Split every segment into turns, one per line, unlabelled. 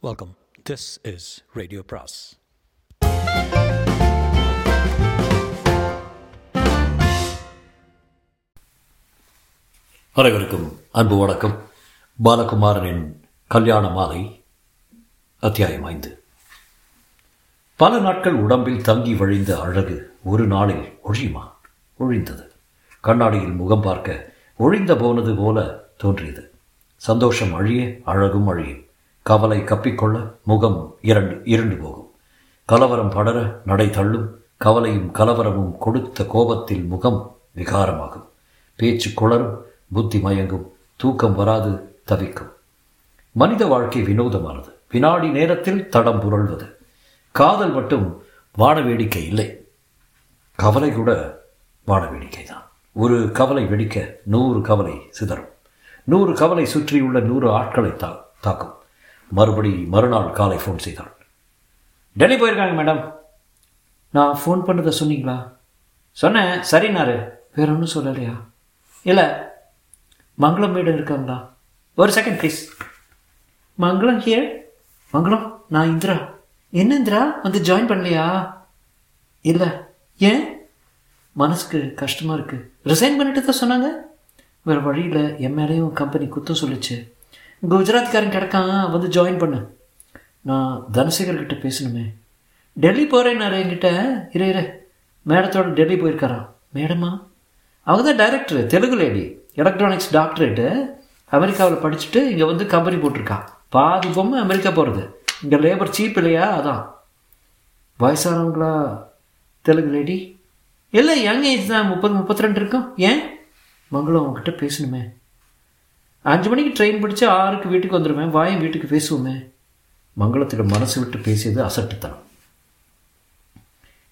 Welcome this is radio பிராஸ்
அனைவருக்கும் அன்பு வணக்கம். பாலகுமாரனின் கல்யாண மாலை அத்தியாயம் ஐந்து. பல நாட்கள் உடம்பில் தங்கி வழிந்த அழகு ஒரு நாளில் ஒழியுமா? ஒழிந்தது. கண்ணாடியில் முகம் பார்க்க ஒழிந்த போனது போல தோன்றியது. சந்தோஷம் அழிய அழகும் அழியும். கவலை கப்பிக்கொள்ள முகம் இரண்டு இருண்டு போகும். கலவரம் படர நடை தள்ளும் கவலையும் கலவரமும் கொடுத்த கோபத்தில் முகம் விகாரமாகும். பேச்சு குளரும் புத்தி மயங்கும் தூக்கம் வராது தவிக்கும். மனித வாழ்க்கை வினோதமானது. வினாடி நேரத்தில் தடம் புரள்வது. காதல் மட்டும் வாடவேடிக்கை இல்லை. கவலை கூட வான வேடிக்கை தான் ஒரு கவலை வெடிக்க நூறு கவலை சிதறும். நூறு கவலை சுற்றியுள்ள நூறு ஆட்களை தா தாக்கும். மறுபடி மறுநாள் காலை ஃபோன் செய்தாள் டெல்லி போயிருக்காங்க மேடம். நான் ஃபோன் பண்ணதை சொன்னீங்களா? சொன்னேன். சரினாரு வேற ஒன்றும் சொல்லலையா? இல்லை மங்களம் மேடம் இருக்காங்களா? ஒரு second please Mangalam here Mangalam நான் இந்திரா. என்ன இந்திரா? வந்து ஜாயின் பண்ணலையா? இல்லை. ஏன்? மனசுக்கு கஷ்டமாக இருக்குது ரிசைன் பண்ணிட்டு தான் சொன்னாங்க. வேறு வழியில் என் மேலேயும் கம்பெனி குத்தம் சொல்லிச்சு. குஜராத்காரன் கிடக்கான் வந்து ஜாயின் பண்ணு. நான் தனசேகர்கிட்ட பேசணுமே. டெல்லி போகிறேன்னாரு என்கிட்ட. இரு இரு. மேடத்தோட டெல்லி போயிருக்காரா மேடமா? அவங்க தான் director Telugu lady electronics doctorate அமெரிக்காவில் படிச்சுட்டு இங்கே வந்து கம்பெனி போட்டிருக்கா. பாதி பொம்மை அமெரிக்கா போகிறது இங்கே லேபர் சீப் இல்லையா? அதான். வயசானவங்களா? தெலுங்கு லேடி இல்லை யங் ஏஜ் தான். முப்பது முப்பத்தி ரெண்டு இருக்கும். ஏன்? மங்களம் அவங்ககிட்ட பேசணுமே. அஞ்சு மணிக்கு ட்ரெயின் பிடிச்சி ஆறுக்கு வீட்டுக்கு வந்துடுவேன் வாயும் வீட்டுக்கு பேசுவோமே. மங்களத்திடம் மனசு விட்டு பேசியது அசட்டுத்தனம்.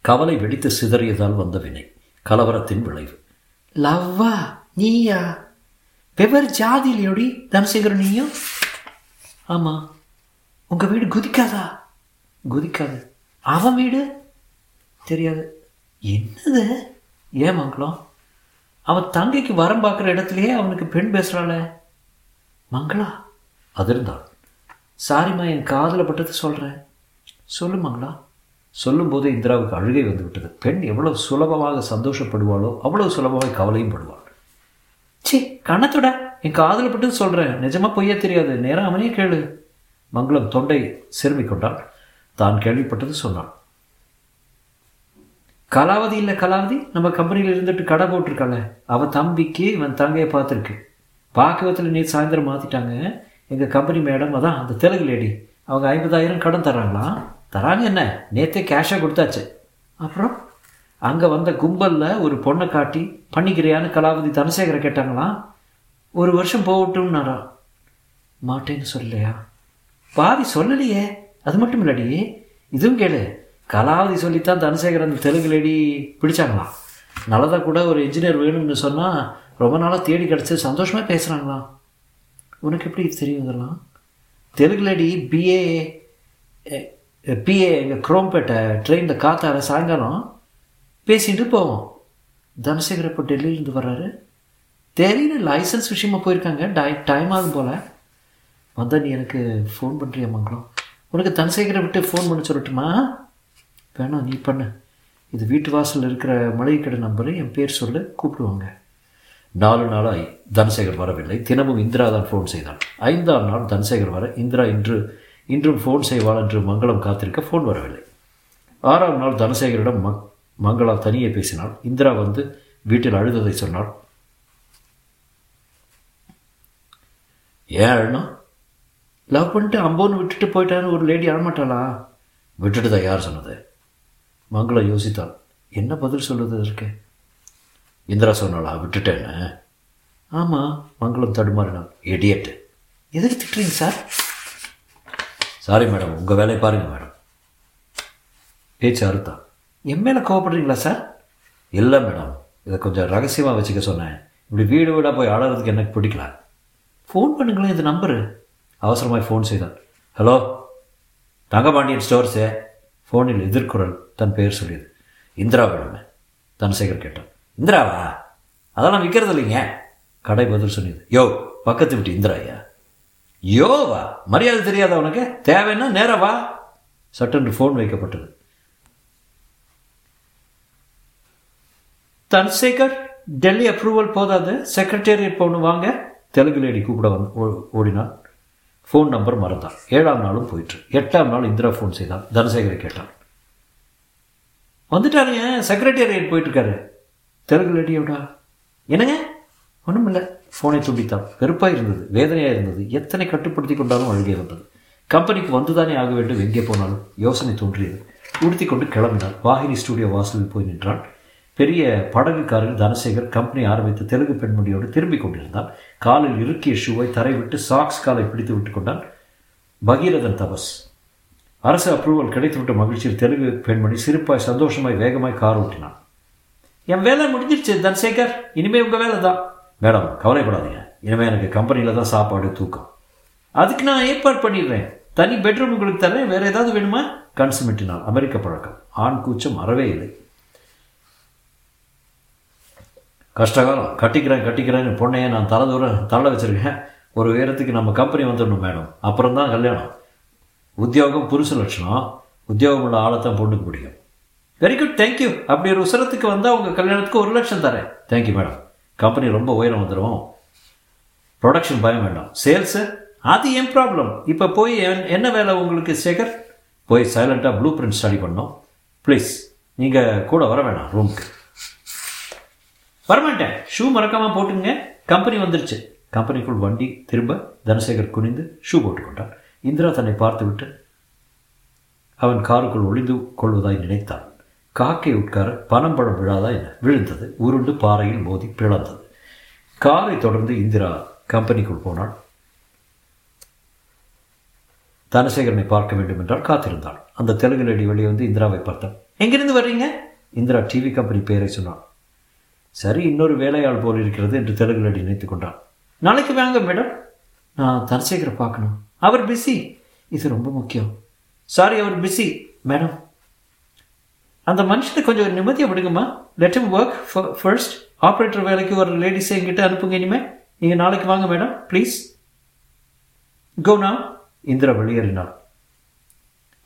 கவலை வெடித்து சிதறியதால் வந்த வினை கலவரத்தின் விளைவு. லவ்வா நீயா? வெவ்வேறு ஜாதியிலையோடி தனசேகரன் நீயும் ஆமாம் உங்கள் வீடு குதிக்காதா? குதிக்காது. அவன் வீடு? தெரியாது. என்னது? ஏன் மங்களம்? அவன் தங்கைக்கு வரம் பார்க்குற இடத்துலையே அவனுக்கு பெண் பேசுகிறாளே மங்களா? அதிர்ந்தாள் சாரிம்மா என் காதில் பட்டது சொல்கிறேன் சொல்லு மங்களா. சொல்லும்போது இந்திராவுக்கு அழுகை வந்து விட்டது பெண் எவ்வளவு சுலபமாக சந்தோஷப்படுவாளோ அவ்வளவு சுலபமாக கவலையும் படுவாள். சி கணத்தோட என் காதில் பட்டு சொல்கிறேன் நிஜமாக பொய்யா தெரியாது. நேரம் அவனே கேளு. மங்களம் தொண்டை சிறுமிக் கொண்டாள். தான் கேள்விப்பட்டது சொன்னாள். கலாவதி இல்லை கலாவதி? நம்ம கம்பெனியில் இருந்துட்டு கடை போட்டிருக்காள. அவன் தம்பிக்கு இவன் தங்கையை பார்த்துருக்கு. பாக்கவத்தில் நீ சாயந்தரம் மாற்றிட்டாங்க எங்கள் கம்பெனி மேடம் அதான் அந்த தெலுங்கு லேடி அவங்க ஐம்பதாயிரம் கடன் தராங்களாம் தராங்க என்ன? நேற்றே கேஷாக கொடுத்தாச்சு. அப்புறம்? அங்கே வந்த கும்பலில் ஒரு பொண்ணை காட்டி பண்ணிக்கிறியான்னு கலாவதி தனசேகரை கேட்டாங்களாம் ஒரு வருஷம் போகட்டும்னாரா? மாட்டேன்னு சொல்லலையா? பாதி சொல்லலையே. அது மட்டும் இல்லடி. இதுவும் கேளு. கலாவதி சொல்லித்தான் தனசேகர் அந்த தெலுங்கு லேடி பிடிச்சாங்களாம் நல்லதாக கூட ஒரு இன்ஜினியர் வேணும்னு சொன்னால் ரொம்ப நாளாக தேடி கிடச்சி சந்தோஷமாக பேசுகிறாங்களா உனக்கு எப்படி தெரியும் இதெல்லாம்? தெலுங்கு லேடி பிஏ பிஏ எங்கள் குரோம்பேட்டை ட்ரெயினில் காத்தார சாயங்காலம் பேசிட்டு போவோம். தனசேகர் இப்போ டெல்லியிலேருந்து வர்றாரு. தெரியல லைசன்ஸ் விஷயமா போயிருக்காங்க. டை டைம் ஆகும் போல். வந்தால் நீ எனக்கு ஃபோன் பண்ணுறியா மங்களம்? உனக்கு தனசேகரை விட்டு ஃபோன் பண்ண சொல்லட்டுமா? வேணாம் நீ பண்ணு. இது வீட்டு வாசலில் இருக்கிற மளிகை கடை நம்பரு என் பேர் சொல்ல கூப்பிடுவாங்க. நாலு நாளாய் தனசேகர் வரவில்லை. தினமும் இந்திரா தான் ஃபோன் செய்தாள் ஐந்தாம் நாள் தனசேகர் வர இந்திரா இன்று இன்றும் ஃபோன் செய்வாள் என்று மங்களம் காத்திருக்க ஃபோன் வரவில்லை. ஆறாம் நாள் தனசேகரிடம் மங் மங்களா தனியே பேசினாள். இந்திரா வந்து வீட்டில் அழுததை சொன்னாள். ஏன் அழுனா? லவ் பண்ணிட்டு அம்போன்னு விட்டுட்டு போயிட்டான்னு ஒரு லேடி அழமாட்டாளா? விட்டுட்டு தான் யார் சொன்னது? மங்களம் யோசித்தாள். என்ன பதில் சொல்லுது இருக்கு இந்திரா சொன்னாளா? விட்டுட்டேன்னு. ஆமாம் மங்களம் தடுமாறினாள். எடியட்டு எதுக்கு திட்டுறீங்க சார்? சாரி மேடம் உங்கள் வேலையை பாருங்கள் மேடம் பேச்சு அறுத்தா. என் மேலே கோவப்படுறீங்களா சார்? இல்லை மேடம் இதை கொஞ்சம் ரகசியமாக வச்சுக்க சொன்னேன். இப்படி வீடு வீடாக போய் ஆடுறதுக்கு எனக்கு பிடிக்கல. ஃபோன் பண்ணுங்களேன். இது நம்பரு அவசரமாக ஃபோன் செய்தான் ஹலோ தங்கபாண்டியன் ஸ்டோர்ஸே ஃபோனில் எதிர்குரல் தன் பெயர் சொல்லியது. இந்திரா வேணுமே தனசேகர் கேட்டான். இந்திராவா? அதெல்லாம் விற்கிறது இல்லைங்க. கடை பதில் சொன்னது யோ பக்கத்து விட்டு இந்திரா ஐயா. யோவா? மரியாதை தெரியாதா உனக்கு? தேவைன்னா நேரவா வா. சட்டென்று ஃபோன் வைக்கப்பட்டது. தன்சேகர் டெல்லி அப்ரூவல் போதாது. செக்ரட்டேரியட் போகணும் வாங்க. தெலுங்கு லேடி கூப்பிட வந்து ஓ- ஓடினான் ஃபோன் நம்பர் மறந்தான். ஏழாம் நாளும் போயிட்டு எட்டாம் நாள் இந்திரா ஃபோன் செய்தான். தனசேகரை கேட்டான். வந்துட்டாருங்க. செக்ரட்டேரியட் போயிட்டு இருக்காரு தெலுங்கு லேடியோடா? என்னங்க? ஒன்றும் இல்லை ஃபோனை துண்டித்தான். வெறுப்பாக இருந்தது. வேதனையாக இருந்தது. எத்தனை கட்டுப்படுத்தி கொண்டாலும் அழுகே வந்தது. கம்பெனிக்கு வந்துதானே ஆக வேண்டும். எங்கே போனாலும் யோசனை தோன்றியது. உடுத்தி கொண்டு கிளம்பினார். வாகினி ஸ்டுடியோ வாசலில் போய் நின்றான். பெரிய படகுக்காரர் தனசேகர் கம்பெனி ஆரம்பித்த தெலுங்கு பெண்மணியோடு திரும்பி கொண்டிருந்தான். காலில் இறுக்கிய ஷூவை தரை விட்டு சாக்ஸ் காலை பிடித்து விட்டுக்கொண்டான் பகீரதன் தபஸ். அரசு அப்ரூவல் கிடைத்துவிட்ட மகிழ்ச்சியில் தெலுங்கு பெண்மணி சிரிப்பாய் சந்தோஷமாய் வேகமாய் கார் ஓட்டினான். என் வேலை முடிஞ்சிருச்சு தன்சேகர். இனிமே உங்கள் வேலை தான். மேடம் கவலைப்படாதீங்க. இனிமேல் எனக்கு கம்பெனியில் தான் சாப்பாடு தூக்கம். அதுக்கு நான் ஏற்பாடு பண்ணிடுறேன். தனி பெட்ரூம் உங்களுக்கு தரேன் வேறு ஏதாவது வேணுமா? கன்சுமிட்டினால் அமெரிக்க பழக்கம். ஆண் கூச்சம் அறவே இல்லை. கஷ்டகாலம். கட்டிக்கிறேன் கட்டிக்கிறேன்னு பொண்ணையை நான் தலை தூரம் தள்ள வச்சிருக்கேன். ஒரு உயரத்துக்கு நம்ம கம்பெனி வந்துடணும் மேடம். அப்புறம் தான் கல்யாணம். உத்தியோகம் புருஷ லட்சணம். உத்தியோகம் உள்ள ஆளை பொண்ணுக்கு பிடிக்கும். வெரி குட் தேங்க்யூ அப்படி ஒரு உசரத்துக்கு வந்தால் உங்கள் கல்யாணத்துக்கு ஒரு லட்சம் தரேன். தேங்க்யூ மேடம் கம்பெனி ரொம்ப உயரம் வந்துடும் ப்ரொடக்ஷன் பயம் வேண்டாம். சேல்ஸு அது என் ப்ராப்ளம் இப்போ போய் என்- என்ன வேலை உங்களுக்கு சேகர்? போய் சைலண்ட்டாக ப்ளூ பிரிண்ட் ஸ்டடி பண்ணோம் ப்ளீஸ் நீங்கள் கூட வர வேணாம் ரூமுக்கு வரமாட்டேன். ஷூ மறக்காமல் போட்டுங்க கம்பெனி வந்துருச்சு. கம்பெனிக்குள் வண்டி திரும்ப தனசேகர் குனிந்து ஷூ போட்டுக்கொண்டான் இந்திரா தன்னை பார்த்துவிட்டு அவன் காருக்குள் ஒளிந்து கொள்வதாய் நினைத்தான். காக்கை உட்கார பனம்பழம் விழாதா என்ன விழுந்தது. உருண்டு பாறையில் மோதி பிளந்தது. காரை தொடர்ந்து இந்திரா கம்பெனிக்குள் போனாள். தனசேகரனை பார்க்க வேண்டும் என்றால் காத்திருந்தாள். அந்த தெலுங்கு லேடி வெளியே வந்து இந்திராவை பார்த்தான். எங்கிருந்து வர்றீங்க? இந்திரா டிவி கம்பெனி பேரை சொன்னான் சரி இன்னொரு வேலையாள் போல் இருக்கிறது என்று தெலுங்கு நடி நினைத்து கொண்டான் நாளைக்கு வாங்க மேடம். நான் தனசேகரை பார்க்கணும். அவர் பிஸி இது ரொம்ப முக்கியம். சாரி அவர் பிஸி மேடம் அந்த மனுஷனை கொஞ்சம் நிம்மதியாக விடுங்கம்மா. Let him work first operator வேலைக்கு ஒரு லேடிஸை எங்கிட்ட அனுப்புங்க இனிமே. நீங்கள் நாளைக்கு வாங்க மேடம். ப்ளீஸ் கோ இந்திரா வெளியேறினாள்.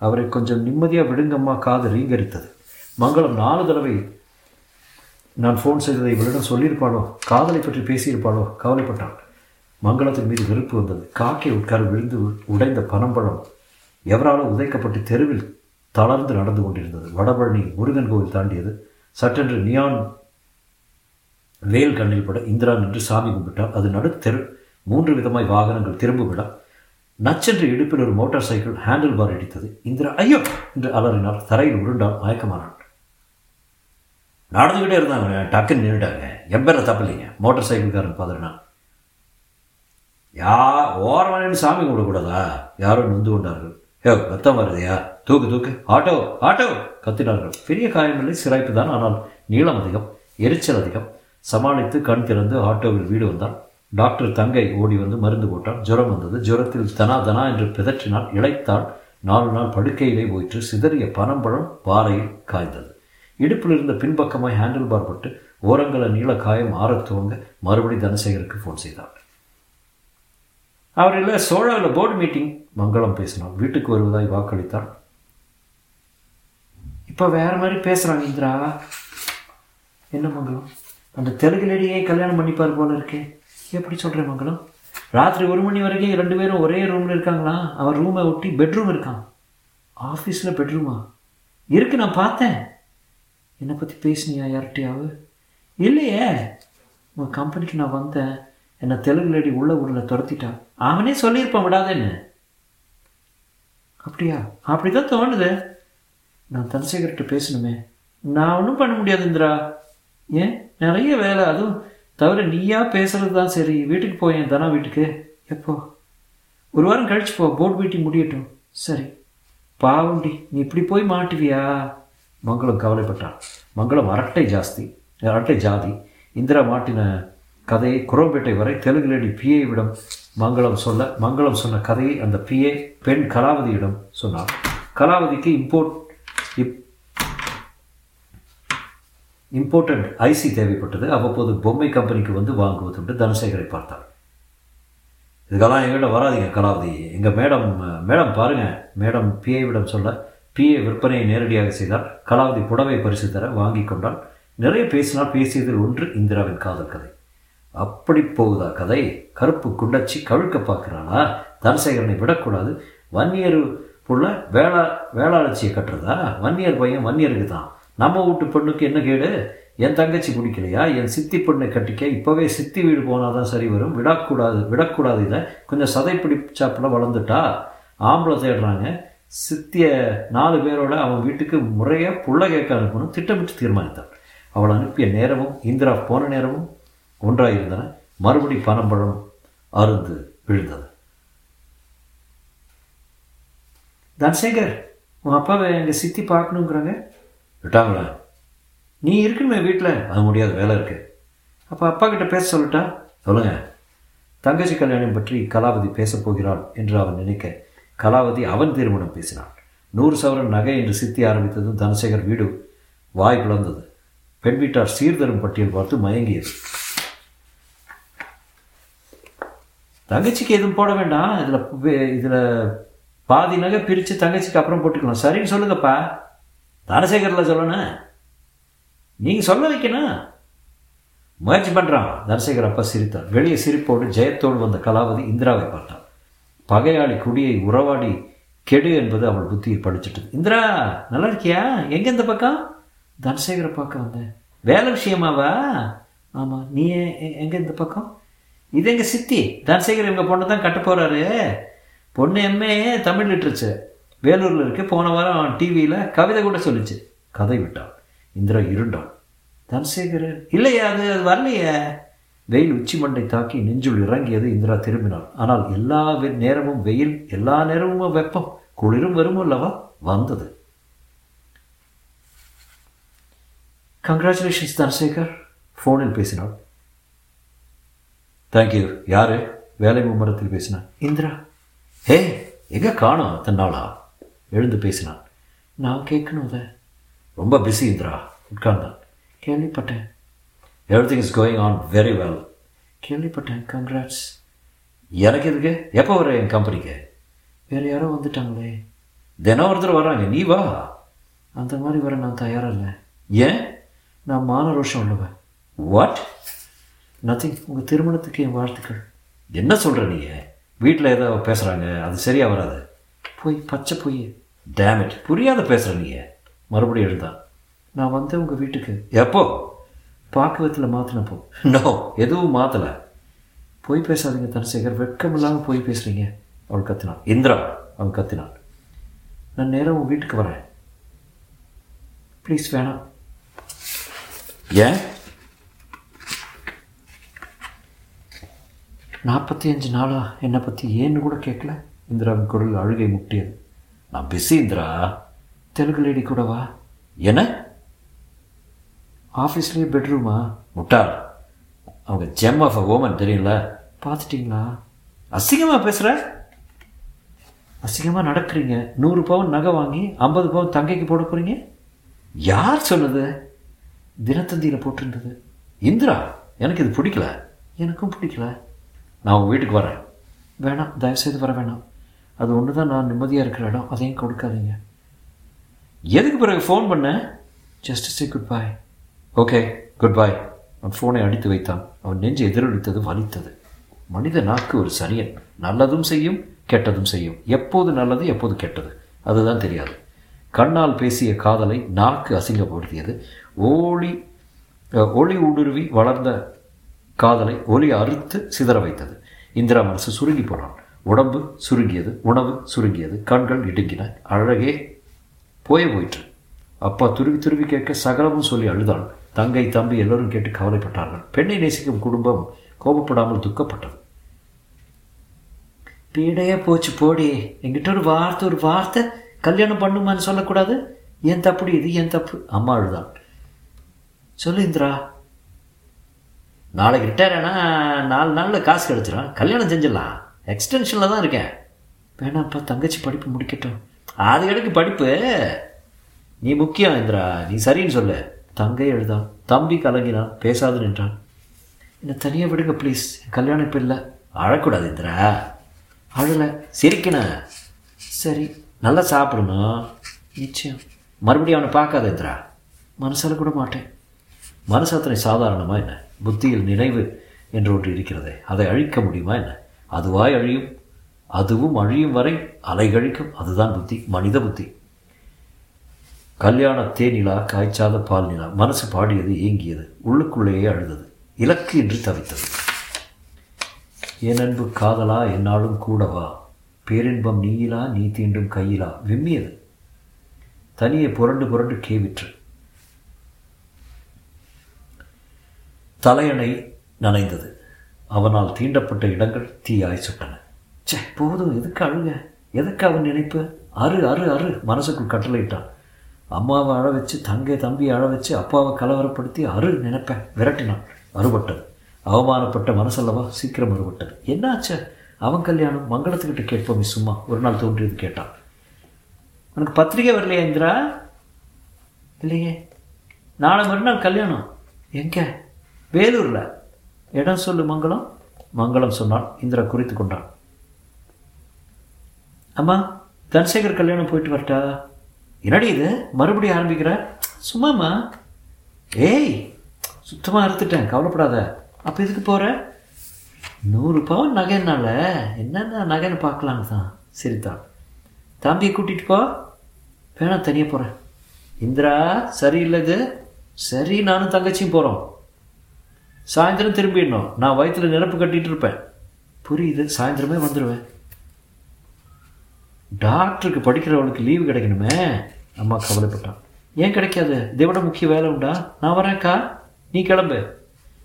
அவரை கொஞ்சம் நிம்மதியாக விடுங்கம்மா. காது ரீங்கரித்தது மங்களம் நாலு தடவை நான் ஃபோன் செய்ததை இவளிடம் சொல்லியிருப்பாளோ? காதலை பற்றி பேசியிருப்பாளோ? கவலைப்பட்டாள். மங்களத்தின் மீது வெறுப்பு வந்தது. காக்கை உட்கார விழுந்து உடைந்த பனம்பழம் எவராலும் உதைக்கப்பட்டு தெருவில் தளர்ந்து நடந்து கொண்டிருந்தது. வடபழனி முருகன் கோவில் தாண்டியது. சட்டென்று நியான் வேல் கண்ணில் பட இந்திரா நின்று சாமி கும்பிட்டால் அது நடுத்தெரு மூன்று விதமாய் வாகனங்கள் திரும்பிவிட நச்சென்று இடுப்பில் ஒரு மோட்டார் சைக்கிள் ஹேண்டில் பார் அடித்தது இந்திரா ஐயோ! என்று அலறினார் தரையில் உருண்டால் மயக்கமானான் நடந்துக்கிட்டே இருந்தாங்க டக்குன்னு நின்றுட்டாங்க எம்பேர தப்பில்லைங்க மோட்டார் சைக்கிள்காரன் பதறினான் யா ஓரமான சாமி கும்பிடக்கூடாதா? யாரோ நொந்து கொண்டார்கள். ஏ ரத்தம் வருதையா? தூக்கு தூக்கு. Auto auto! கத்தினார்கள். பெரிய காயமில்லை சிராய்ப்பு தான். ஆனால் நீளம் அதிகம் எரிச்சல் அதிகம். சமாளித்து கண் திறந்து ஆட்டோவில் வீடு வந்தான். டாக்டர் தங்கை ஓடி வந்து மருந்து போட்டான் ஜுரம் வந்தது. ஜுரத்தில் தனா தனா என்று பிதற்றினால் இழைத்தாள் நாலு நாள் படுக்கையிலே போயிற்று. சிதறிய பனம்பழம் பாறையில் காய்ந்தது. இடுப்பில் இருந்த பின்பக்கமாய் ஹேண்டில் பார் பட்டு ஓரங்கள நீள காயம் ஆறத் துவங்க மறுபடி தனசேகருக்கு ஃபோன் செய்தார். அவர் இல்லை சோழாவில் போர்டு மீட்டிங் மங்களம் பேசினான் வீட்டுக்கு வருவதாய் வாக்களித்தார். இப்போ வேற மாதிரி பேசுகிறாங்க இந்திரா. என்ன மங்களம்? அந்த தெலுங்கு லேடியே கல்யாணம் பண்ணிப்பார் போல இருக்கே. எப்படி சொல்கிறேன் மங்களம்? ராத்திரி ஒரு மணி வரைக்கும் ரெண்டு பேரும் ஒரே ரூமில் இருக்காங்களா? அவர் ரூமை ஒட்டி பெட்ரூம் இருக்கான். ஆஃபீஸில் பெட்ரூமா இருக்கு நான் பார்த்தேன். என்னை பற்றி பேசினியா யார்கிட்டயாவது? இல்லையே. உங்கள் கம்பெனிக்கு நான் வந்தேன். என்னை தெலுங்கு லேடி உள்ள ஊரில் துரத்திட்டான் அவனே சொல்லியிருப்பான் விடாதேன்னு. அப்படியா? அப்படி தான் தோணுது. நான் தனசேகர்கிட்ட பேசணுமே. நான் ஒன்றும் பண்ண முடியாது இந்திரா. ஏன்? நிறைய வேலை. அதுவும் தவிர நீயா பேசுறது தான் சரி. வீட்டுக்கு போயேன் தனா வீட்டுக்கு? எப்போ? ஒரு வாரம் கழிச்சு போ. போர்டு மீட்டிங் முடியட்டும். சரி. பாவுண்டி நீ இப்படி போய் மாட்டுவியா? மங்களம் கவலைப்பட்டான். மங்களம் அரட்டை ஜாஸ்தி அரட்டை ஜாதி. இந்திரா மாட்டின கதையை குரோம்பேட்டை வரை தெலுங்கு லேடி பிஏவிடம் மங்களம் சொல்ல மங்களம் சொன்ன கதையை அந்த பிஏ பெண் கலாவதியிடம் சொன்னார் கலாவதிக்கு இம்போர்ட் இப் இம்போர்ட்டன்ட் ஐசி தேவைப்பட்டது. அவ்வப்போது பொம்மை கம்பெனிக்கு வந்து வாங்குவதுண்டு தனசேகரை பார்த்தார். இதுக்கெல்லாம் எங்கள்கிட்ட வராதீங்க கலாவதி. எங்கள் மேடம் மேடம் பாருங்கள் மேடம் பிஏவிடம் சொல்ல பிஏ விற்பனையை நேரடியாக செய்தார் கலாவதி புடவை பரிசு தர வாங்கி கொண்டால் நிறைய பேசினால் பேசியதில் ஒன்று இந்திராவின் காதல் கதை. அப்படி போகுதா கதை? கருப்பு குண்டச்சி கழுக்க பார்க்குறானா? தனசேகரனை விடக்கூடாது. வன்னியர் புள்ள வேளா வேளாளச்சியை கட்டுறதா? வன்னியர் பையன் வன்னியருக்கு தான். நம்ம வீட்டு பெண்ணுக்கு என்ன கேடு? என் தங்கச்சி பிடிக்கலையா என் சித்தி பெண்ணை கட்டிக்க இப்போவே சித்தி வீடு போனால் தான் சரி வரும். விடக்கூடாது விடக்கூடாது இதை. கொஞ்சம் சதை பிடிச்சாப்பில் வளர்ந்துட்டா. ஆம்பளை தேடுறாங்க. சித்திய நாலு பேரோட அவன் வீட்டுக்கு முறையாக புள்ள கேட்க அனுப்பணும் திட்டமிட்டு தீர்மானித்தான் அவள் அனுப்பிய நேரமும் இந்திரா போன நேரமும் ஒன்றாக இருந்தன மறுபடி பனம்பழம் அருந்து விழுந்தது. தனசேகர் உன் அப்பாவை எங்கள் சித்தி பார்க்கணுங்கிறாங்க? விட்டாங்களா? நீ இருக்கணுமே வீட்டில் அது முடியாத வேலை இருக்கு. அப்போ அப்பா கிட்ட பேச சொல்லட்டா? சொல்லுங்க. தங்கச்சி கல்யாணம் பற்றி கலாபதி பேசப் போகிறாள் என்று அவன் நினைக்க கலாவதி அவன் திருமணம் பேசினாள். நூறு சவரன் நகை என்று சித்தி ஆரம்பித்ததும் தனசேகர் வீடு வாய் பிளந்தது பெண் வீட்டார் சீர்தரும் பட்டியல் பார்த்து மயங்கியது. தங்கச்சிக்கு எதுவும் போட வேண்டாம். இதில் இதில் பாதி நகை பிரித்து தங்கச்சிக்கு அப்புறம் போட்டுக்கலாம். சரின்னு சொல்லுங்கப்பா. தனசேகரில் சொல்லணும் நீங்கள் சொல்ல வைக்கணும். முயற்சி பண்ணுறான் தனசேகர் அப்பா சிரித்தார். வெளியே சிரிப்போடு ஜெயத்தோடு வந்த கலாவதி இந்திராவை பார்த்தான். பகையாளி குடியை உறவாடி கெடு என்பது அவள் புத்தியில் படிச்சிட்டது இந்திரா நல்லா இருக்கியா? எங்க இந்த பக்கம்? தனசேகர பார்க்க வந்தேன் வேலை விஷயமாவா? ஆமாம் நீ எங்க இந்த பக்கம்? இது எங்கள் சித்தி? தனசேகர் எங்கள் பொண்ணு தான் கட்ட போகிறாரு பொண்ணு எம்ஏ தமிழ் லிட்ரேச்சர். வேலூரில் இருக்கு. போன வாரம் அவன் டிவியில் கவிதை கூட சொல்லிச்சு. கதை விட்டான் இந்திரா இருண்டான் தனசேகர் இல்லையா? அது அது வரலையே. வெயில் உச்சி மண்டை தாக்கி நெஞ்சுள் இறங்கியது இந்திரா திரும்பினாள். ஆனால் எல்லா நேரமும் வெயில் எல்லா நேரமும் வெப்பம் குளிரும் வரும் அல்லவா? வந்தது. கங்க்ராச்சுலேஷன்ஸ் தனசேகர். ஃபோனில் பேசினாள். தேங்க்யூ யாரு? வேலை மும்மரத்தில் பேசினான் இந்திரா. ஹே எங்கே காணும் தன்னாளா எழுந்து பேசினான் நான் கேட்கணும் அதை. ரொம்ப பிஸி இந்திரா. உட்கார்ந்தான். கேள்விப்பட்டேன். Everything is going on very well கேள்விப்பட்டேன். கங்க்ராட்ஸ் எனக்கு எதுக்கு? எப்போ வர என் கம்பெனிக்கு வேறு யாரோ வந்துட்டாங்களே. தினம் ஒருத்தர் வர்றாங்க. நீ வா. அந்த மாதிரி வர நான் தயாராக இல்லை ஏன்? நான் மான ரோஷம் உள்ளவன். வாட் நத்திங் உங்கள் திருமணத்துக்கு என் வாழ்த்துக்கள். என்ன சொல்கிற நீ? வீட்டில் ஏதோ பேசுகிறாங்க அது சரியாக வராது. போய் பச்சை போய். டேமேஜ் புரியாத பேசுகிற நீ. மறுபடியும் எழுந்தான் நான் வந்தேன் உங்கள் வீட்டுக்கு. எப்போ? பாக்குவத்தில் மாற்றினப்போ நோ எதுவும் மாற்றலை போய் பேசாதீங்க தனசேகர். வெட்கம் இல்லாமல் போய் பேசுகிறீங்க அவள் கத்தினான் இந்திரா அவன் கத்தினான் நான் நேரம் உன் வீட்டுக்கு வரேன். ப்ளீஸ் வேணாம். ஏன்? நாற்பத்தி அஞ்சு நாளா என்னை பற்றி ஏன்னு கூட கேட்கல இந்திராவின் குரல் அழுகை முட்டியது. நான் பிஸி இந்திரா. தெலுங்கு லேடி கூடவா? என்ன? ஆஃபீஸ்லேயே பெட்ரூமா? முட்டாள். அவங்க ஜெம் ஆஃப் அ ஓமன் தெரியல பார்த்துட்டிங்களா? அசிங்கமாக பேசுகிற அசிங்கமாக நடக்கிறீங்க. நூறு பவுன் நகை வாங்கி ஐம்பது பவுன் தங்கைக்கு போட போகிறீங்க யார் சொன்னது? தினத்தந்தியில் போட்டிருந்தது. இந்திரா எனக்கு இது பிடிக்கல. எனக்கும் பிடிக்கல. நான் உங்கள் வீட்டுக்கு வரேன். வேணாம் தயவுசெய்து வர வேணாம். அது ஒன்று தான் நான் நிம்மதியாக இருக்கிற இடம். அதையும் கொடுக்காதீங்க. எதுக்கு பிறகு ஃபோன் பண்ண? Just say goodbye okay goodbye அவன் ஃபோனை அடித்து வைத்தான். அவன் நெஞ்சு எதிரொலித்தது வலித்தது மனித நாக்கு ஒரு சரியன் நல்லதும் செய்யும் கெட்டதும் செய்யும். எப்போது நல்லது எப்போது கெட்டது? அதுதான் தெரியாது. கண்ணால் பேசிய காதலை நாக்கு அசிங்கப்படுத்தியது. ஓலி ஒளி ஊடுருவி வளர்ந்த காதலை ஒலி அறுத்து சிதற வைத்தது. இந்திரா மனசு சுருங்கி போனான். உடம்பு சுருங்கியது உணவு சுருங்கியது கண்கள் இடுங்கின. அழகே போய போயிற்று. அப்பா துருவி துருவி கேட்க சகலமும் சொல்லி அழுதாள் தங்கை தம்பி எல்லோரும் கேட்டு கவலைப்பட்டார்கள். பெண்ணை நேசிக்கும் குடும்பம் கோபப்படாமல் துக்கப்பட்டது. பீடையே போச்சு போடி. என்கிட்ட ஒரு வார்த்தை ஒரு வார்த்தை கல்யாணம் பண்ணுமான்னு சொல்லக்கூடாது? ஏன் தப்புடி இது ஏன் தப்பு? அம்மா அழுதான் சொல்லு இந்திரா. நாளைக்கு ரிட்டையர் ஆனால் நாலு நாளில் காசு கிடச்சிடும் கல்யாணம் செஞ்சிடலாம். எக்ஸ்டென்ஷனில் தான் இருக்கேன். வேணாம்ப்பா தங்கச்சி படிப்பு முடிக்கட்டும். அது கிடைக்கு படிப்பு. நீ முக்கியம் இந்திரா. நீ சரின்னு சொல்லு. தங்கை எழுதான் தம்பி கலங்கினான் பேசாது நின்றான் என்னை தனியாக விடுங்க ப்ளீஸ் கல்யாணம் இப்போ இல்லை. அழக்கூடாது இந்திரா. அழலை சிரிக்கணும் சரி. நல்லா சாப்பிடணும் நிச்சயம். மறுபடியும் அவனை பார்க்காத இந்திரா. மனசால கூட மாட்டேன். மனசு அத்தனை சாதாரணமா என்ன? புத்தியில் நினைவு என்று ஒன்று இருக்கிறதே அதை அழிக்க முடியுமா என்ன? அதுவாய் அழியும். அதுவும் அழியும் வரை அலைகழிக்கும். அதுதான் புத்தி மனித புத்தி. கல்யாண தேனிலா காய்ச்சாத பால் நிலா மனசு பாடியது ஏங்கியது. உள்ளுக்குள்ளேயே அழுதது. இலக்கு என்று தவித்தது. என் அன்பு காதலா என்னாலும் கூடவா பேரின்பம் நீயிலா நீ தீண்டும் கையிலா? விம்மியது. தனியே புரண்டு புரண்டு கேவிற்று. தலையணை நனைந்தது. அவனால் தீண்டப்பட்ட இடங்கள் தீயாய் சுட்டன. ச்சே போதும். எதுக்கு அழுக? எதுக்கு அவன் நினைப்பு? அரு அரு அரு மனசுக்குள் கட்டளையிட்டான். அம்மாவை அழ வச்சு தங்கை தம்பியை அழ வச்சு அப்பாவை கலவரப்படுத்தி அரு நினைப்பேன் விரட்டினான். அறுபட்டது அவமானப்பட்ட மனசல்லவா சீக்கிரம் அறுபட்டது என்னாச்சு? அவன் கல்யாணம் மங்களத்துக்கிட்ட கேட்போமே சும்மா. ஒரு நாள் தோன்றியது கேட்டான். உனக்கு பத்திரிகை வரலையா இந்திரா? இல்லையே. நாளை மறுநாள் கல்யாணம். எங்கே? வேலூரில். இடம் சொல்லு மங்களம். மங்களம் சொன்னான். இந்திரா குறித்து கொண்டான். அம்மா தனசேகர் கல்யாணம் போயிட்டு வரட்டா? என்னடி இது? மறுபடியும் ஆரம்பிக்கிற? சும்மாம்மா. ஏய் சுத்தமாக அறுத்துட்டேன் கவலைப்படாத. அப்போ இதுக்கு போகிற நூறு பவுன் நகைனால என்னென்ன நகைன்னு பார்க்கலான்னு தான். சரிதான் தம்பியை கூட்டிகிட்டு போ. வேணா தனியாக போகிறேன் இந்திரா சரியில்லை இது. சரி நானும் தங்கச்சியும் போகிறோம் சாயந்தரம் திரும்பிடணும். நான் வயிற்றுல நிரப்பு கட்டிகிட்டு இருப்பேன். புரியுது. சாயந்தரமே வந்துடுவேன் டாக்டருக்கு படிக்கிறவளுக்கு லீவு கிடைக்கணுமே? அம்மா கவலைப்பட்டான். ஏன் கிடைக்காது? இதை விட முக்கிய வேலை உண்டா? நான் வரேன்க்கா நீ கிளம்பு.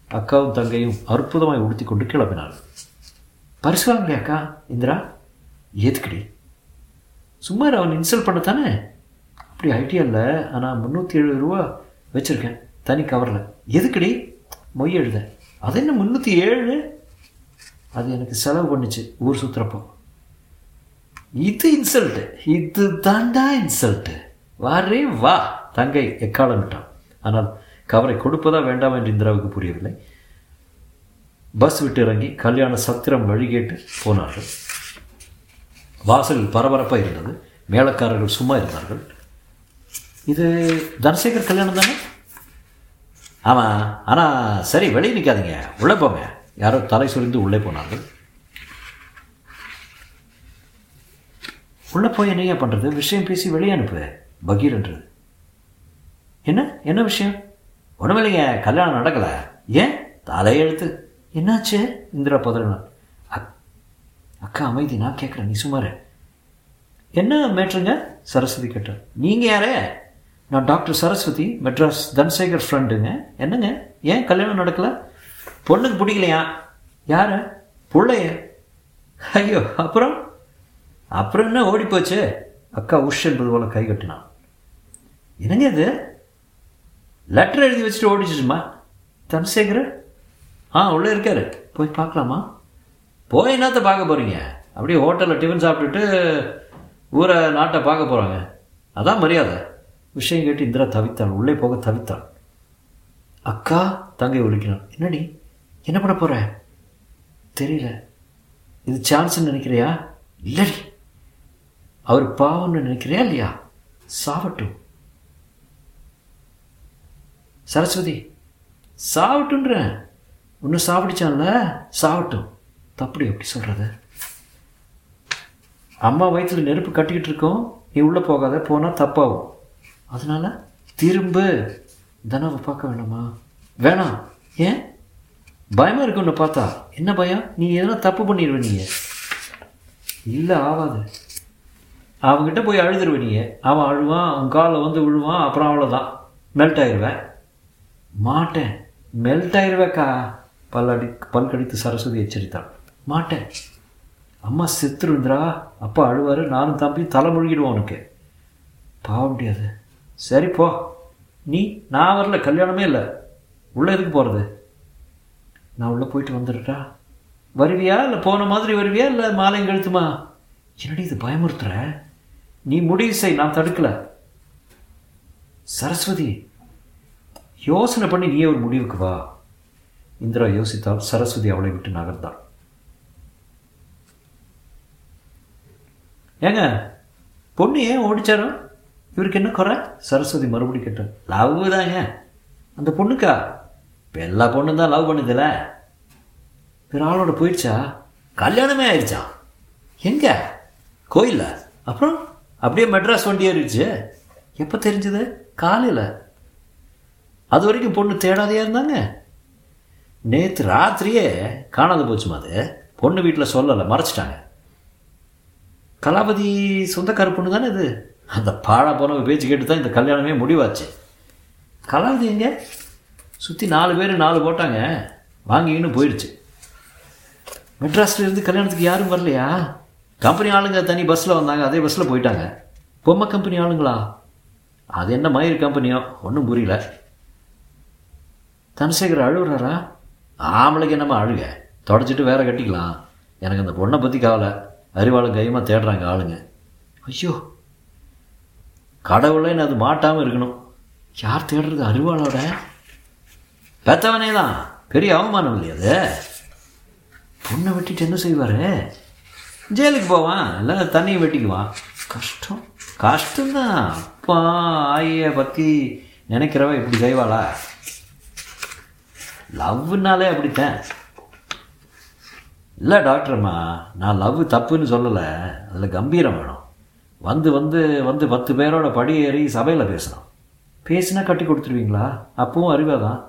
அக்காவும் தங்கையும் அற்புதமாய் உடுத்தி கொண்டு கிளம்பினாள். பரிசு வாங்கலையா அக்கா இந்திரா எதுக்குடி சும்மா அவன் இன்சல்ட் பண்ண தானே அப்படி ஐடியா இல்லை. ஆனால் முந்நூற்றி எழுபது ரூபா வச்சுருக்கேன். தனி கவரில் எதுக்குடி? மொய் எழுத. அது என்ன முந்நூற்றி ஏழு? அது எனக்கு செலவு பண்ணுச்சு. ஊர் சுற்றுறப்போ இது இன்சல்ட்டு இது தாண்டா இன்சல்ட்டு வாரே வா. தங்கை எக்காலம் விட்டான். ஆனால் கவரை கொடுப்பதா வேண்டாம் என்று இந்திராவுக்கு புரியவில்லை. பஸ் விட்டு இறங்கி கல்யாண சத்திரம் வழி கேட்டு போனார்கள். வாசலில் பரபரப்பாக இருந்தது. மேளக்காரர்கள் சும்மா இருந்தார்கள். இது தனசேகர் கல்யாணம் தானே? ஆமாம் ஆனால் சரி வெளியே நிற்காதீங்க உள்ளே போங்க. யாரோ தலை சுரிந்து உள்ளே போனார்கள். உள்ளே போய் என்னையா பண்ணுறது விஷயம் பேசி வெளியே அனுப்பு. பகீர்ன்றது. என்ன? என்ன விஷயம்? ஒன்றுமில்லைங்க கல்யாணம் நடக்கலை. ஏன்? தலையெழுத்து. என்னாச்சு? இந்திரா பதறினான் அக் அக்கா அமைதி நான் கேட்குறேன் நீ சுமார் என்ன மேட்ருங்க? சரஸ்வதி கேட்டார் நீங்கள் யாரே? நான் டாக்டர் சரஸ்வதி மெட்ராஸ் தன்சேகர் ஃப்ரெண்டுங்க என்னங்க? ஏன் கல்யாணம் நடக்கலை? பொண்ணுக்கு பிடிக்கலையா? யார்? பிள்ளைய? ஐயோ அப்புறம்? அப்புறம் என்ன ஓடிப்போச்சு அக்கா உஷ் என்பது போல கை கட்டினான். என்னங்க இது? லெட்டர் எழுதி வச்சுட்டு ஓடிச்சுமா தனசேகர்? ஆ உள்ளே இருக்காரு. போய் பார்க்கலாமா? போய் என்னத்த பார்க்க போகிறீங்க அப்படியே ஹோட்டலில் டிஃபன் சாப்பிட்டுட்டு ஊரை நாட்டை பார்க்க போகிறாங்க அதான் மரியாதை. விஷயம் கேட்டு இந்திரா தவித்தாள் உள்ளே போக தவித்தாள் அக்கா தங்கை ஒழிக்கிறான். என்னடி? என்ன பண்ண போகிற தெரியல. இது சான்ஸ்ன்னு நினைக்கிறியா? இல்லடி. அவர் பாவம்னு நினைக்கிறியா இல்லையா? சாவட்டும். சரஸ்வதி சாவட்டுன்றேன். இன்னும் சாப்பிடிச்சான்ல சாவட்டும். தப்படி எப்படி சொல்கிறது அம்மா வயிற்றுல நெருப்பு கட்டிக்கிட்டு இருக்கோம். நீ உள்ளே போகாத போனால் தப்பாகும். அதனால் திரும்ப. தனவை பார்க்க வேணாமா வேணாம். ஏன்? பயமாக இருக்கு உன்னை பார்த்தா. என்ன பயம்? நீ எதனா தப்பு பண்ணிடுவ நீங்கள் இல்லை ஆகாது அவங்ககிட்ட போய் அழுதுருவ நீ அவன் அழுவான் அவன் காலில் வந்து விழுவான் அப்புறம் அவ்வளோதான் மெல்ட் ஆயிடுவேன் மாட்டேன். மெல்ட் ஆயிடுவேக்கா பல்லடி பல் கடித்து சரஸ்வதி எச்சரித்தாள். மாட்டேன். அம்மா செத்துருந்திரா அப்பா அழுவார் நானும் தம்பி தலை முழுகிடுவோம் உனக்கு. பாவ முடியாது சரி போ. நீ நான் வரல கல்யாணமே இல்லை. உள்ளே எதுக்கு போகிறது நான் உள்ளே போயிட்டு வந்துடுறா. வருவியா? இல்லை போன மாதிரி வருவியா? இல்லை மாலையும் கழுத்துமா? என்னடி இது பயமுறுத்துற? நீ முடிவு செய் நான் தடுக்கல. சரஸ்வதி யோசனை பண்ணி நீயே ஒரு முடிவுக்கு வா. இந்திரா யோசித்தால் சரஸ்வதி அவளை விட்டு நகர்ந்தாள். ஏங்க பொண்ணு ஏன் ஓடிச்சாரோ? இவருக்கு என்ன குறை? சரஸ்வதி மறுபடி கேட்டேன் லவ் தாங்க. அந்த பொண்ணுக்கா? இப்போ எல்லா பொண்ணும் தான் லவ் பண்ணுதில்ல வேறு ஆளோட போயிடுச்சா? கல்யாணமே ஆயிடுச்சா? எங்கே? கோயிலில்? அப்புறம்? அப்படியே மெட்ராஸ் வண்டி ஏறிடுச்சு. எப்போ தெரிஞ்சது? காலையில். அது வரைக்கும் பொண்ணு தேடாதையா இருந்தாங்க. நேற்று ராத்திரியே காணாத போச்சுமா அது? பொண்ணு வீட்டில் சொல்லலை மறைச்சிட்டாங்க. கலாபதி சொந்தக்கார பொண்ணு தானே இது? அந்த பாழா போனவங்க பேச்சு கேட்டு தான் இந்த கல்யாணமே முடிவாச்சு. கலாபதி எங்க? சுற்றி நாலு பேர் நாலு போட்டாங்க. வாங்கின்னு போயிடுச்சு. மெட்ராஸ்லேருந்து கல்யாணத்துக்கு யாரும் வரலையா? கம்பெனி ஆளுங்க தனி பஸ்ஸில் வந்தாங்க அதே பஸ்ஸில் போயிட்டாங்க. பொம்மை கம்பெனி ஆளுங்களா? அது என்ன மயிர் கம்பெனியோ ஒன்றும் புரியல. தனசேகர் அழுகுறாரா? ஆம்பளைக்கு என்னம்மா அழுக? தொடச்சிட்டு வேற கட்டிக்கலாம். எனக்கு அந்த பொண்ணை பற்றி கவலை. அறிவாளும் கையமாக தேடுறாங்க ஆளுங்க. ஐயோ. கடவுளேன்னு அது மாட்டாமல் இருக்கணும். யார் தேடுறது அறிவாளோட? பெத்தவனே தான். பெரிய அவமானம் இல்லையா அது? பொண்ணை வெட்டிட்டு என்ன செய்வார்? ஜெயிலுக்கு போவான் இல்லை தண்ணியை வெட்டிக்குவான் கஷ்டம். கஷ்டம்தான். அப்பா ஆய பற்றி நினைக்கிறவ இப்படி செய்வாளா? லவ்னாலே அப்படித்தான். இல்லை டாக்டர்ம்மா நான் லவ் தப்புன்னு சொல்லலை. அதில் கம்பீரம் வேணும். வந்து வந்து வந்து பத்து பேரோட படி ஏறி சபையில் பேசணும். பேசினா கட்டி கொடுத்துருவீங்களா? அப்பவும் அறிவாதான்.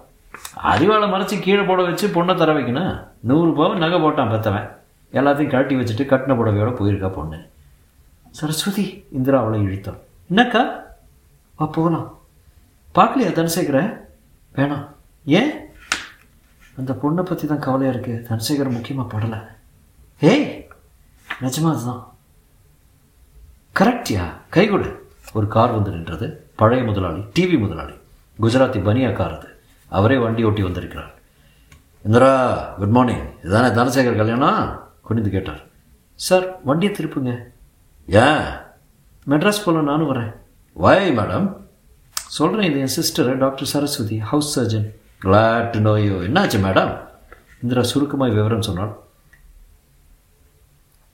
அறிவாளை மறைச்சி கீழே போட வச்சு பொண்ணை தர வைக்கணும். நூறு பவன் நகை போட்டான் பெற்றவன் எல்லாத்தையும் கழட்டி வச்சுட்டு கட்டின புடவையோட போயிருக்கா பொண்ணு. சரஸ்வதி இந்திரா அவளை இழுத்தான் என்னக்கா? வா போகலாம் பார்க்கலையா தனசேகர? வேணாம். ஏன்? அந்த பொண்ணை பற்றி தான் கவலையாக இருக்குது தனசேகர் முக்கியமாக படலை. ஏய் நிஜமா அதுதான். கரெக்டியா? கை கொடு. ஒரு கார் வந்து நின்றது. பழைய முதலாளி டிவி முதலாளி. குஜராத்தி பனியா கார் அது. அவரே வண்டி ஓட்டி வந்திருக்கிறார். இந்திரா குட் மார்னிங் இதுதானே தனசேகர் கல்யாணம்? குனிந்து கேட்டார். சார் வண்டியை திருப்புங்க. ஏன் மெட்ராஸ் போல நானும் வரேன். வாய் மேடம் சொல்கிறேன் இது என் sister doctor Saraswathi house surgeon glad to know you என்னாச்சு மேடம் இந்திரா சுருக்கமாக விவரம் சொன்னாள்.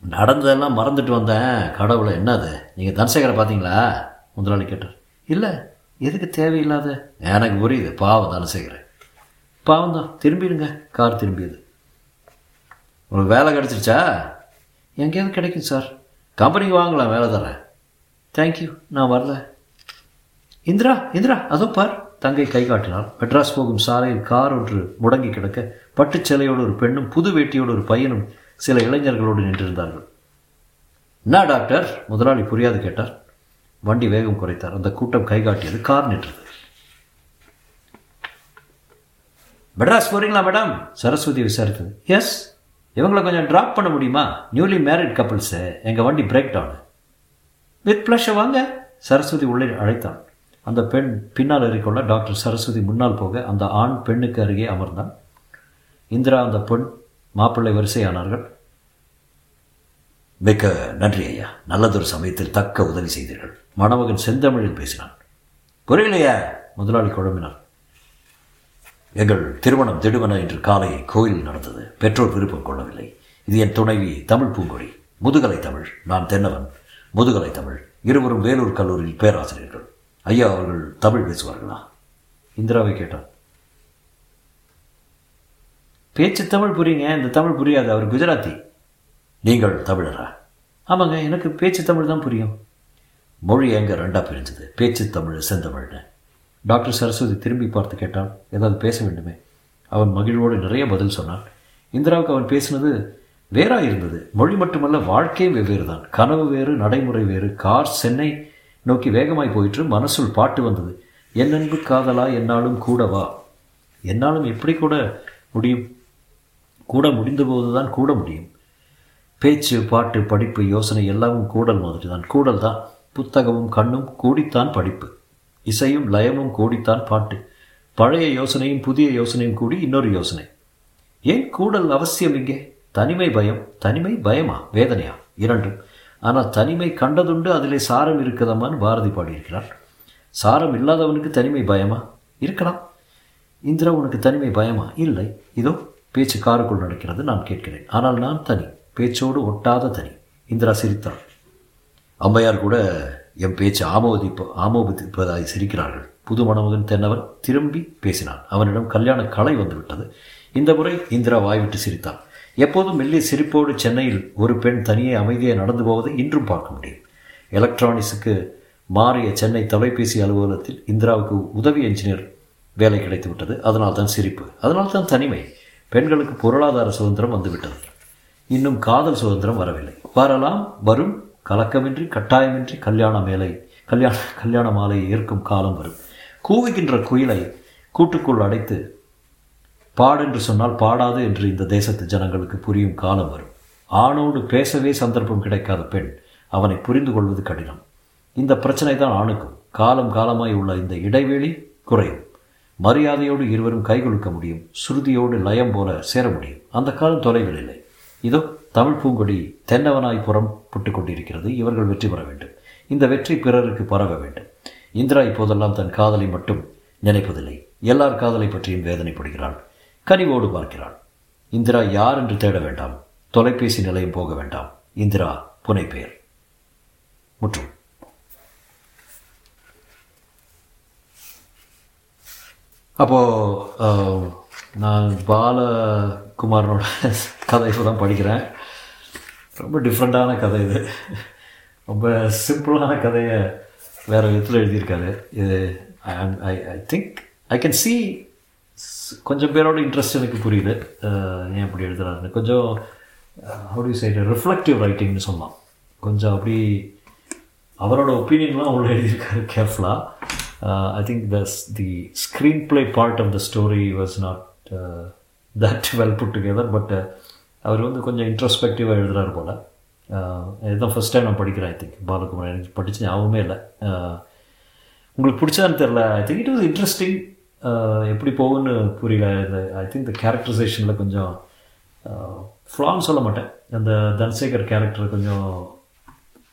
நடந்ததெல்லாம் மறந்துட்டு வந்தேன் கடவுளை என்னது? நீங்கள் தனசேகரை பார்த்தீங்களா? முதலாளி கேட்டார். இல்லை எதுக்கு தேவையில்லாத? எனக்கு புரியுது பாவம் தனசேகர் பாவம் தான் திரும்பிடுங்க. கார் திரும்பியது. உனக்கு வேலை கிடச்சிருச்சா? எங்கேயாவது கிடைக்கும் சார். கம்பெனிக்கு வாங்கலாம் வேலை தரேன் தேங்க்யூ நான் வரல. இந்திரா இந்திரா அதோ பார். தங்கை கை காட்டினாள். மெட்ராஸ் போகும் சாலையில் கார் ஒன்று முடங்கி கிடக்க பட்டுச் சேலையோடு ஒரு பெண்ணும் புது வேட்டியோடு ஒரு பையனும் சில இளைஞர்களோடு நின்றிருந்தார்கள். என்ன டாக்டர்? முதலாளி புரியாது கேட்டார். வண்டி வேகம் குறைத்தார். அந்த கூட்டம் கை காட்டியது கார் நின்றது. மெட்ராஸ் போறீங்களா மேடம்? சரஸ்வதி விசாரித்தது. எஸ் இவங்களை கொஞ்சம் ட்ராப் பண்ண முடியுமா? நியூலி மேரிட் கப்பிள்ஸு எங்கள் வண்டி பிரேக் டவுன் வித் ப்ளஷை வாங்க. சரஸ்வதி உள்ளே அழைத்தான். அந்த பெண் பின்னால் ஏறிக்கொள்ள டாக்டர் சரஸ்வதி முன்னால் போக அந்த ஆண் பெண்ணுக்கு அருகே அமர்ந்தான். இந்திரா அந்த பெண் மாப்பிள்ளை வரிசையானார்கள். மிக்க நன்றி ஐயா. நல்லதொரு சமயத்தில் தக்க உதவி செய்தீர்கள். மணமகன் செந்தமிழில் பேசினான். புரியலையா? முதலாளி குழம்பினார். எங்கள் திருமணம் திடுவன இன்று காலை கோயில் நடந்தது. பெற்றோர் விருப்பம் கொள்ளவில்லை. இது என் துணைவி தமிழ் பூங்கொடி. முதுகலை தமிழ். நான் தென்னவன். முதுகலை தமிழ். இருவரும் வேலூர் கல்லூரியில் பேராசிரியர்கள். ஐயா அவர்கள் தமிழ் பேசுவார்களா? இந்திராவை கேட்டார். பேச்சு தமிழ் புரியுங்க. இந்த தமிழ் புரியாது. அவர் குஜராத்தி. நீங்கள் தமிழரா? ஆமாங்க. எனக்கு பேச்சு தமிழ் தான் புரியும். மொழி எங்கே ரெண்டாக பிரிஞ்சது? பேச்சு தமிழ் செந்தமிழ்னு. டாக்டர் சரஸ்வதி திரும்பி பார்த்து கேட்டான் ஏதாவது பேச வேண்டுமே? அவன் மகிழ்வோடு நிறைய பதில் சொன்னான். இந்திராவுக்கு அவன் பேசினது வேறாக இருந்தது. மொழி மட்டுமல்ல வாழ்க்கையும் வெவ்வேறு தான். கனவு வேறு நடைமுறை வேறு. கார் சென்னை நோக்கி வேகமாய் போயிற்று. மனசுள் பாட்டு வந்தது. என் அன்பு காதலா என்னாலும் கூட வா. என்னாலும் எப்படி கூட முடியும்? கூட முடிந்தபோது தான் கூட முடியும். பேச்சு பாட்டு படிப்பு யோசனை எல்லாமும் கூடல் மாதிரி தான் கூடல் தான். புத்தகமும் கண்ணும் கூடித்தான் படிப்பு. இசையும் லயமும் கூடித்தான் பாட்டு. பழைய யோசனையும் புதிய யோசனையும் கூடி இன்னொரு யோசனை. ஏன் கூடல் அவசியம் இங்கே? தனிமை பயம் தனிமை பயமா? வேதனையா? இரண்டும் ஆனால் தனிமை கண்டதுண்டு அதிலே சாரம் இருக்குதம்மான்னு பாரதி பாடியிருக்கிறார். சாரம் இல்லாதவனுக்கு தனிமை பயமா? இருக்கலாம். இந்திரா உனக்கு தனிமை பயமா? இல்லை. இதோ பேச்சு காருக்குள் நடக்கிறது நான் கேட்கிறேன். ஆனால் நான் தனி. பேச்சோடு ஒட்டாத தனி. இந்திரா சிரித்தாள் அம்மையார் கூட என் பேச்சு ஆமோதிப்ப ஆமோதிப்பதாய் சிரிக்கிறார்கள். புது மணமகன் தென்னவன் திரும்பி பேசினான். அவனிடம் கல்யாண கலை வந்துவிட்டது. இந்த முறை இந்திரா வாய்விட்டு சிரித்தான். எப்போதும் மெல்லிய சிரிப்போடு சென்னையில் ஒரு பெண் தனியே அமைதியை நடந்து போவதை இன்றும் பார்க்க முடியும். எலக்ட்ரானிக்ஸுக்கு மாறிய சென்னை தொலைபேசி அலுவலகத்தில் இந்திராவுக்கு உதவி என்ஜினியர் வேலை கிடைத்து விட்டது அதனால் தான் சிரிப்பு. அதனால் தான் தனிமை. பெண்களுக்கு பொருளாதார சுதந்திரம் வந்துவிட்டது. இன்னும் காதல் சுதந்திரம் வரவில்லை. வரலாம் வரும் கலக்கமின்றி கட்டாயமின்றி கல்யாண மேலை கல்யாண கல்யாண மாலையை ஏற்கும் காலம் வரும். கூவுகின்ற குயிலை கூட்டுக்குள் அடைத்து பாடென்று சொன்னால் பாடாது என்று இந்த தேசத்து ஜனங்களுக்கு புரியும் காலம் வரும். ஆணோடு பேசவே சந்தர்ப்பம் கிடைக்காத பெண் அவனை புரிந்து கொள்வது கடினம். இந்த பிரச்சனை தான் ஆணுக்கும். காலம் காலமாய் உள்ள இந்த இடைவெளி குறையும். மரியாதையோடு இருவரும் கைகொடுக்க முடியும். சுருதியோடு லயம் போல சேர முடியும். அந்த காலம் தொலைவில் இல்லை. இதோ தமிழ் பூங்கொடி தென்னவனாய் புறப்பட்டு கொண்டிருக்கிறது. இவர்கள் வெற்றி பெற வேண்டும். இந்த வெற்றி பிறருக்கு பரவ வேண்டும். இந்திரா இப்போதெல்லாம் தன் காதலை மட்டும் நினைப்பதில்லை. எல்லார் காதலை பற்றியும் வேதனைப்படுகிறாள். கனிவோடு பார்க்கிறாள். இந்திரா யார் என்று தேட வேண்டாம். தொலைபேசி நிலையம் போக வேண்டாம். இந்திரா புனை பெயர் முற்றும் அப்போது நான் பாலகுமாரனோட கதை இப்போ தான் படிக்கிறேன். ரொம்ப டிஃப்ரெண்ட்டான கதை இது. ரொம்ப சிம்பிளான கதையை வேறு விதத்தில் எழுதியிருக்காரு. இது I I think I can see கொஞ்சம் பேரோட இன்ட்ரெஸ்ட் எனக்கு புரியுது. ஏன் அப்படி எழுதுறாருன்னு. கொஞ்சம் அப்படி சைடு ரிஃப்ளெக்டிவ் ரைட்டிங்னு சொல்லலாம். கொஞ்சம் அப்படி அவரோட ஒப்பீனியன்லாம் உள்ள எழுதியிருக்காரு கேர்ஃபுல்லாக I think the the screen play part of the story was not that well put together but அவர் வந்து கொஞ்சம் இன்ட்ரஸ்பெக்டிவாக எழுதுறாரு போல். இதுதான் ஃபஸ்ட் டைம் நான் படிக்கிறேன் ஐ திங்க் பாலகுமார் எனக்கு படித்து ஞாபகமே இல்லை. உங்களுக்கு பிடிச்சான்னு தெரில I think it was interesting எப்படி போகும்னு புரியல. இந்த ஐ திங்க் இந்த கேரக்டரைசேஷனில் கொஞ்சம் ஃப்ளான்னு சொல்ல மாட்டேன். அந்த தனசேகர் கேரக்டர் கொஞ்சம்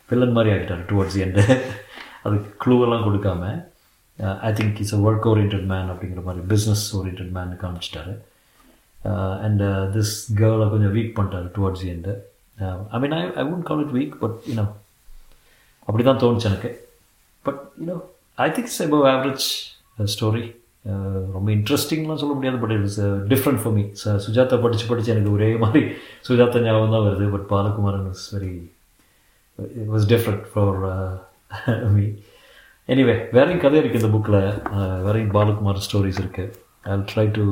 வில்லன் மாதிரி ஆகிட்டார் டுவர்ட்ஸ் எண்டு அது க்ளூவெல்லாம் கொடுக்காம I think it's a work orient man அப்படிங்கிற மாதிரி பிஸ்னஸ் ஓரியன்ட் மேன் காமிச்சிட்டாரு. அண்ட் திஸ் கேர்ளை கொஞ்சம் வீக் பண்ணிட்டாரு towards end I mean I I won't call it weak but you know அப்படி தான் தோணுச்சு எனக்கு. But you know I think it's above average story ரொம்ப இன்ட்ரெஸ்டிங்லாம் சொல்ல முடியாது but it's different for me Sujatha படித்து படித்து எனக்கு ஒரே மாதிரி சுஜாதா ஞாபகம் தான் வருது but Balakumaran is very it was different for me anyway வேறையும் கதை இருக்குது இந்த புக்கில் uh, வேறையும் பாலகுமார் ஸ்டோரிஸ் இருக்குது I try to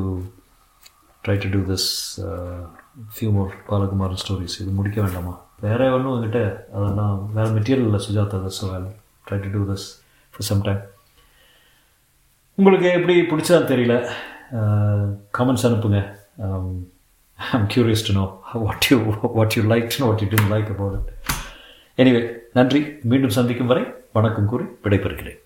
try to do this few more Balakumar stories இது முடிக்க வேண்டாமா? வேறு ஒன்றும் என்கிட்ட அதெல்லாம் வேறு மெட்டீரியல் இல்லை Sujatha so we'll try to do this for some time உங்களுக்கு எப்படி பிடிச்சதா தெரியல? Uh, கமெண்ட்ஸ் அனுப்புங்க. I'm curious to know what you what you like to know what you do like about it anyway நன்றி. மீண்டும் சந்திக்கும் வரை வணக்கம் கூறி விடைபெறுகிறேன்.